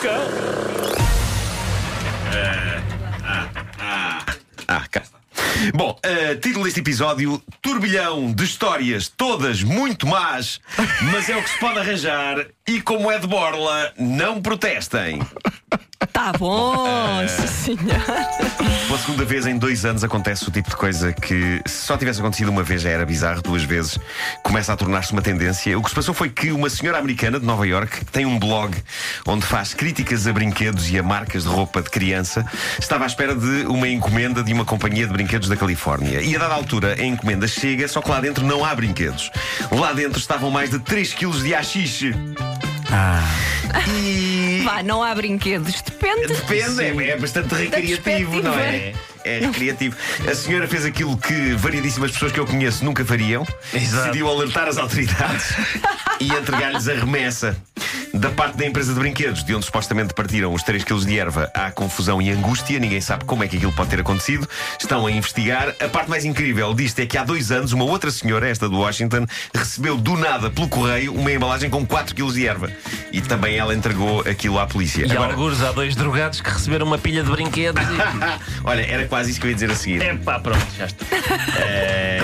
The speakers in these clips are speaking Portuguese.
cão. Ah, cá está. Bom, eh, título deste episódio: Turbilhão de histórias, todas muito más, mas é o que se pode arranjar. E como é de borla, não protestem. Tá bom, Eh, sim, senhor. Pela segunda vez em dois anos acontece o tipo de coisa que, se só tivesse acontecido uma vez, já era bizarro, duas vezes começa a tornar-se uma tendência. O que se passou foi que uma senhora americana de Nova York tem um blog onde faz críticas a brinquedos e a marcas de roupa de criança. Estava à espera de uma encomenda de uma companhia de brinquedos da Califórnia. E a dada altura a encomenda chega, só que lá dentro não há brinquedos. Lá dentro estavam mais de 3 kg de haxixe. E. Vá, não há brinquedos, depende. Depende, é, é bastante recreativo, não é? É recreativo. A senhora fez aquilo que variedíssimas pessoas que eu conheço nunca fariam. Decidiu alertar as autoridades e entregar-lhes a remessa. Da parte da empresa de brinquedos, de onde supostamente partiram os 3 kg de erva, há confusão e angústia. Ninguém sabe como é que aquilo pode ter acontecido. Estão a investigar. A parte mais incrível disto é que há dois anos, uma outra senhora, esta de Washington, recebeu do nada pelo correio uma embalagem com 4 kg de erva. E também ela entregou aquilo à polícia. E Agora- alguns há dois drogados que receberam uma pilha de brinquedos e. Olha, era quase isso que eu ia dizer a seguir. Epá, pronto, já está.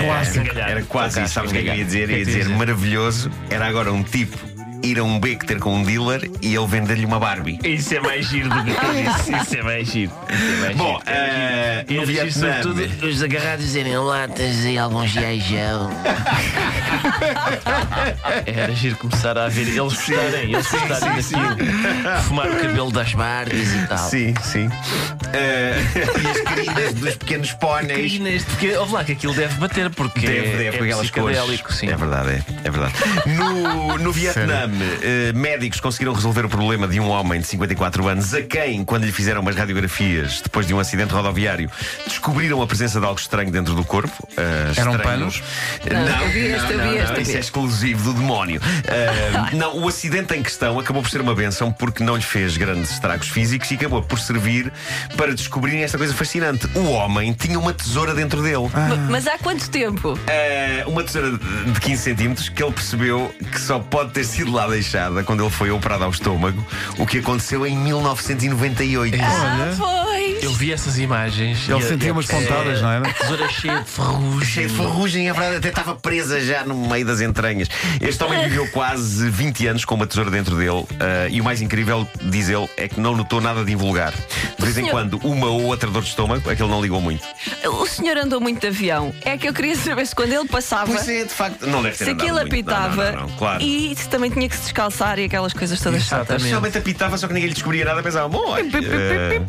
Clássico. Calhar. Era quase isso. Sabes o que é que eu ia dizer? Ia é dizer tu ias maravilhoso. Era agora um tipo ir a um beco ter com um dealer e ele vender-lhe uma Barbie. Isso é mais giro do que eu disse. Isso é mais giro. Isso é mais Bom, giro. eh, no Vietnã. sobretudo, os agarrados dizerem latas e alguns giajão. Era giro começar a ver eles gostarem, eles gostarem daquilo. Fumar o cabelo das Barbies e tal. Sim, sim. Eh, e as crinas dos pequenos póneis. Crinas, porque ouve lá que aquilo deve bater, porque Deve, é, deve, é aquelas sim. É verdade, é, é verdade. No, no Vietnã, eh, médicos conseguiram resolver o problema de um homem de 54 anos a quem, quando lhe fizeram umas radiografias depois de um acidente rodoviário, descobriram a presença de algo estranho dentro do corpo. Eh, Eram panos? Não, este, não, este, Isso é exclusivo do demónio. Eh, não, o acidente em questão acabou por ser uma benção porque não lhe fez grandes estragos físicos e acabou por servir para descobrirem esta coisa fascinante. O homem tinha uma tesoura dentro dele. Mas há quanto tempo? Eh, uma tesoura de 15 centímetros que ele percebeu que só pode ter sido lá deixada quando ele foi operado ao estômago, o que aconteceu em 1998. Ah, pois. Eu vi essas imagens. Ele sentia umas pontadas, não era? Tesoura cheia de ferrugem. Cheio de ferrugem, é verdade, até estava presa já no meio das entranhas. Este homem viveu quase 20 anos com uma tesoura dentro dele eh, e o mais incrível, diz ele, é que não notou nada de invulgar. De vez em Senhor- quando, uma ou outra dor de estômago, aquele não ligou muito. O senhor andou muito de avião. É que eu queria saber se quando ele passava. Pois é, de facto, não deve ter Se andado aquilo muito. Não, apitava não, não, não, claro. e se também tinha que se descalçar e aquelas coisas todas chatas. Exatamente. Realmente apitava, só que ninguém lhe descobria nada, pensava, bom, olha, eh,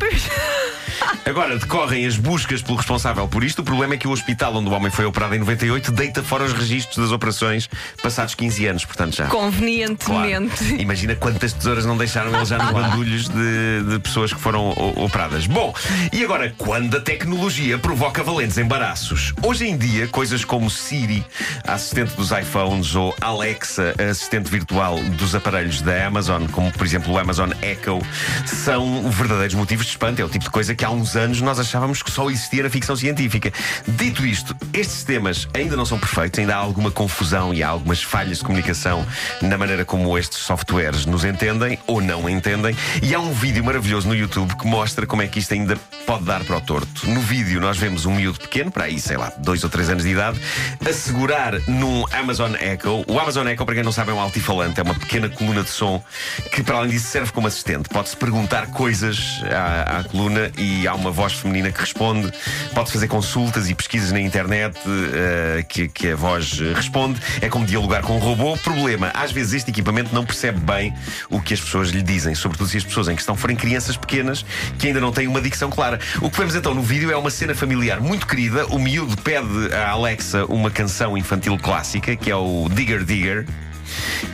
Agora decorrem as buscas pelo responsável por isto. O problema é que o hospital onde o homem foi operado em 98 deita fora os registros das operações passados 15 anos, portanto já. Claro. Convenientemente. Imagina quantas tesouras não deixaram eles já nos bandulhos de, de pessoas que foram operadas. Bom, e agora, quando a tecnologia provoca valentes embaraços? Hoje em dia, coisas como Siri, a assistente dos iPhones, ou Alexa, a assistente virtual dos aparelhos da Amazon, como por exemplo o Amazon Echo, são verdadeiros motivos de espanto. É o tipo de coisa que há uns anos nós achávamos que só existia na ficção científica. Dito isto, estes sistemas ainda não são perfeitos, ainda há alguma confusão e há algumas falhas de comunicação na maneira como estes softwares nos entendem ou não entendem. E há um vídeo maravilhoso no YouTube que mostra como é que isto ainda pode dar para o torto. No vídeo, nós vemos um miúdo pequeno, para aí, sei lá, dois ou três anos de idade, a segurar num Amazon Echo. O Amazon Echo, para quem não sabe, é um altifalante, é uma pequena coluna de som que, para além disso, serve como assistente. Pode-se perguntar coisas à, à coluna e há uma voz feminina que responde. Pode-se fazer consultas e pesquisas na internet eh, que, que a voz eh, responde. É como dialogar com um robô. Problema, às vezes este equipamento não percebe bem o que as pessoas lhe dizem, sobretudo se as pessoas em questão forem crianças pequenas que ainda não têm uma dicção clara. O que vemos então no vídeo é uma cena familiar muito querida. O miúdo pede à Alexa uma canção infantil clássica, que é o Digger Digger.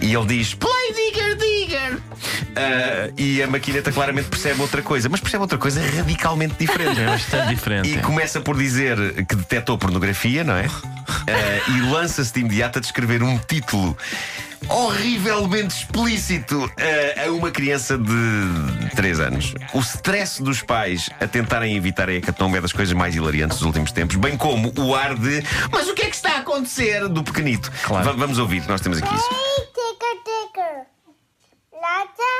E ele diz Play Digger Digger Ah, E a maquineta claramente percebe outra coisa Mas percebe outra coisa radicalmente diferente É bastante diferente. E é. começa por dizer que detectou pornografia, não é? Ah, e lança-se de imediato a descrever um título horrivelmente explícito ah, a uma criança de 3 anos. O stress dos pais a tentarem evitar a hecatombe é das coisas mais hilariantes dos últimos tempos, bem como o ar de mas o que é que está a acontecer do pequenito. Claro. Va- vamos ouvir, nós temos aqui isso. Play ticker ticker. Lata,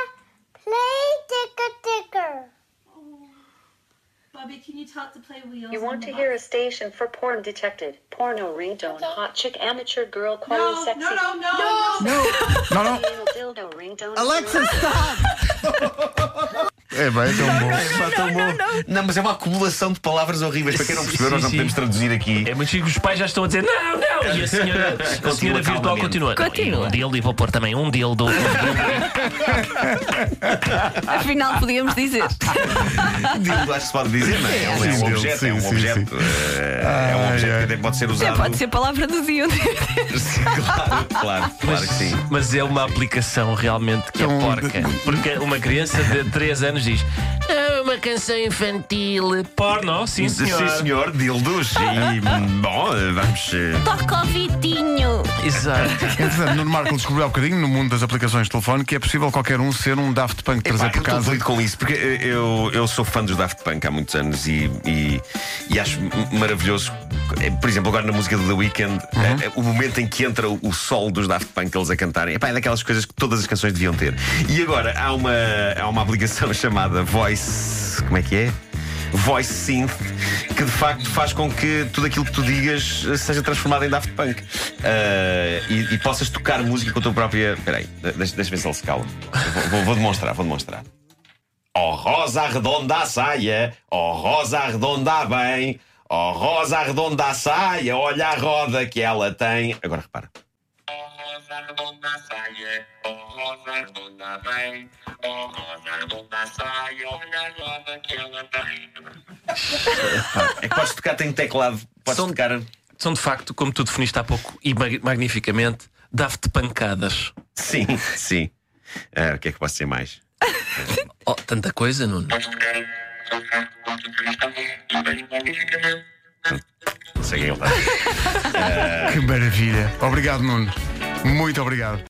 play You want to hear a station for porn detected. Porno ringtone, hot chick, amateur girl, quality sexy. No, no, no. Não, não. Anal dildo ringtone. Alexa, stop! É bem, tão bom. Pá, tão bom. Não, mas é uma acumulação de palavras horríveis. Para quem não percebeu, Sim, nós não sim. podemos traduzir aqui. É muito chique, os pais já estão a dizer não, não. E a senhora, a Continua senhora virtual continua. Continua. e um dildo e vou pôr também um dildo. Um dildo. Afinal, podíamos dizer. Dildo, acho que se pode dizer, não é? É um, é um Sim, dildo, objeto, é sim, um sim, objeto. eh, É um objeto que até pode ser Até usado. pode ser palavra do dia. claro, claro, claro que sim. Mas é uma aplicação realmente que é porca. Porque uma criança de 3 anos diz: "Ah, canção infantil. Porno, sim senhor. Sim, senhor, dildos. E, bom, vamos. eh, Toca o Vitinho. Exato. Entretanto, Nuno Marco descobriu há bocadinho, no mundo das aplicações de telefone, que é possível qualquer um ser um Daft Punk trazer Epá, por eu estou casa. doido com isso, porque eu, eu sou fã dos Daft Punk há muitos anos e, e, e acho maravilhoso. eh, Por exemplo, agora na música do The Weeknd, eh, eh, o momento em que entra o, o solo dos Daft Punk eles a cantarem, epá, é daquelas coisas que todas as canções deviam ter. E agora há uma, há uma aplicação chamada Voice. Como é que é? Voice Synth, que de facto faz com que tudo aquilo que tu digas eh, seja transformado em Daft Punk Eh, e, e possas tocar música com a tua própria. Espera aí, de- deixa, deixa ver se ele se cala. Vou, vou- demonstrar, vou demonstrar. Oh rosa arredonda a saia, oh rosa arredonda bem, oh rosa arredonda a saia, olha a roda que ela tem. Agora repara. rosa redonda saia, oh rosa redonda bem, oh rosa redonda saia, a tem. É que podes tocar, tem teclado, podes São- tocar. São de facto, como tu definiste há pouco e mag- magnificamente, Daft pancadas. Sim, sim. Ah, o que é que posso ser mais? Oh, tanta coisa, Nuno. E. Não sei quem ele está. Que maravilha. Obrigado, Nuno. Muito obrigado.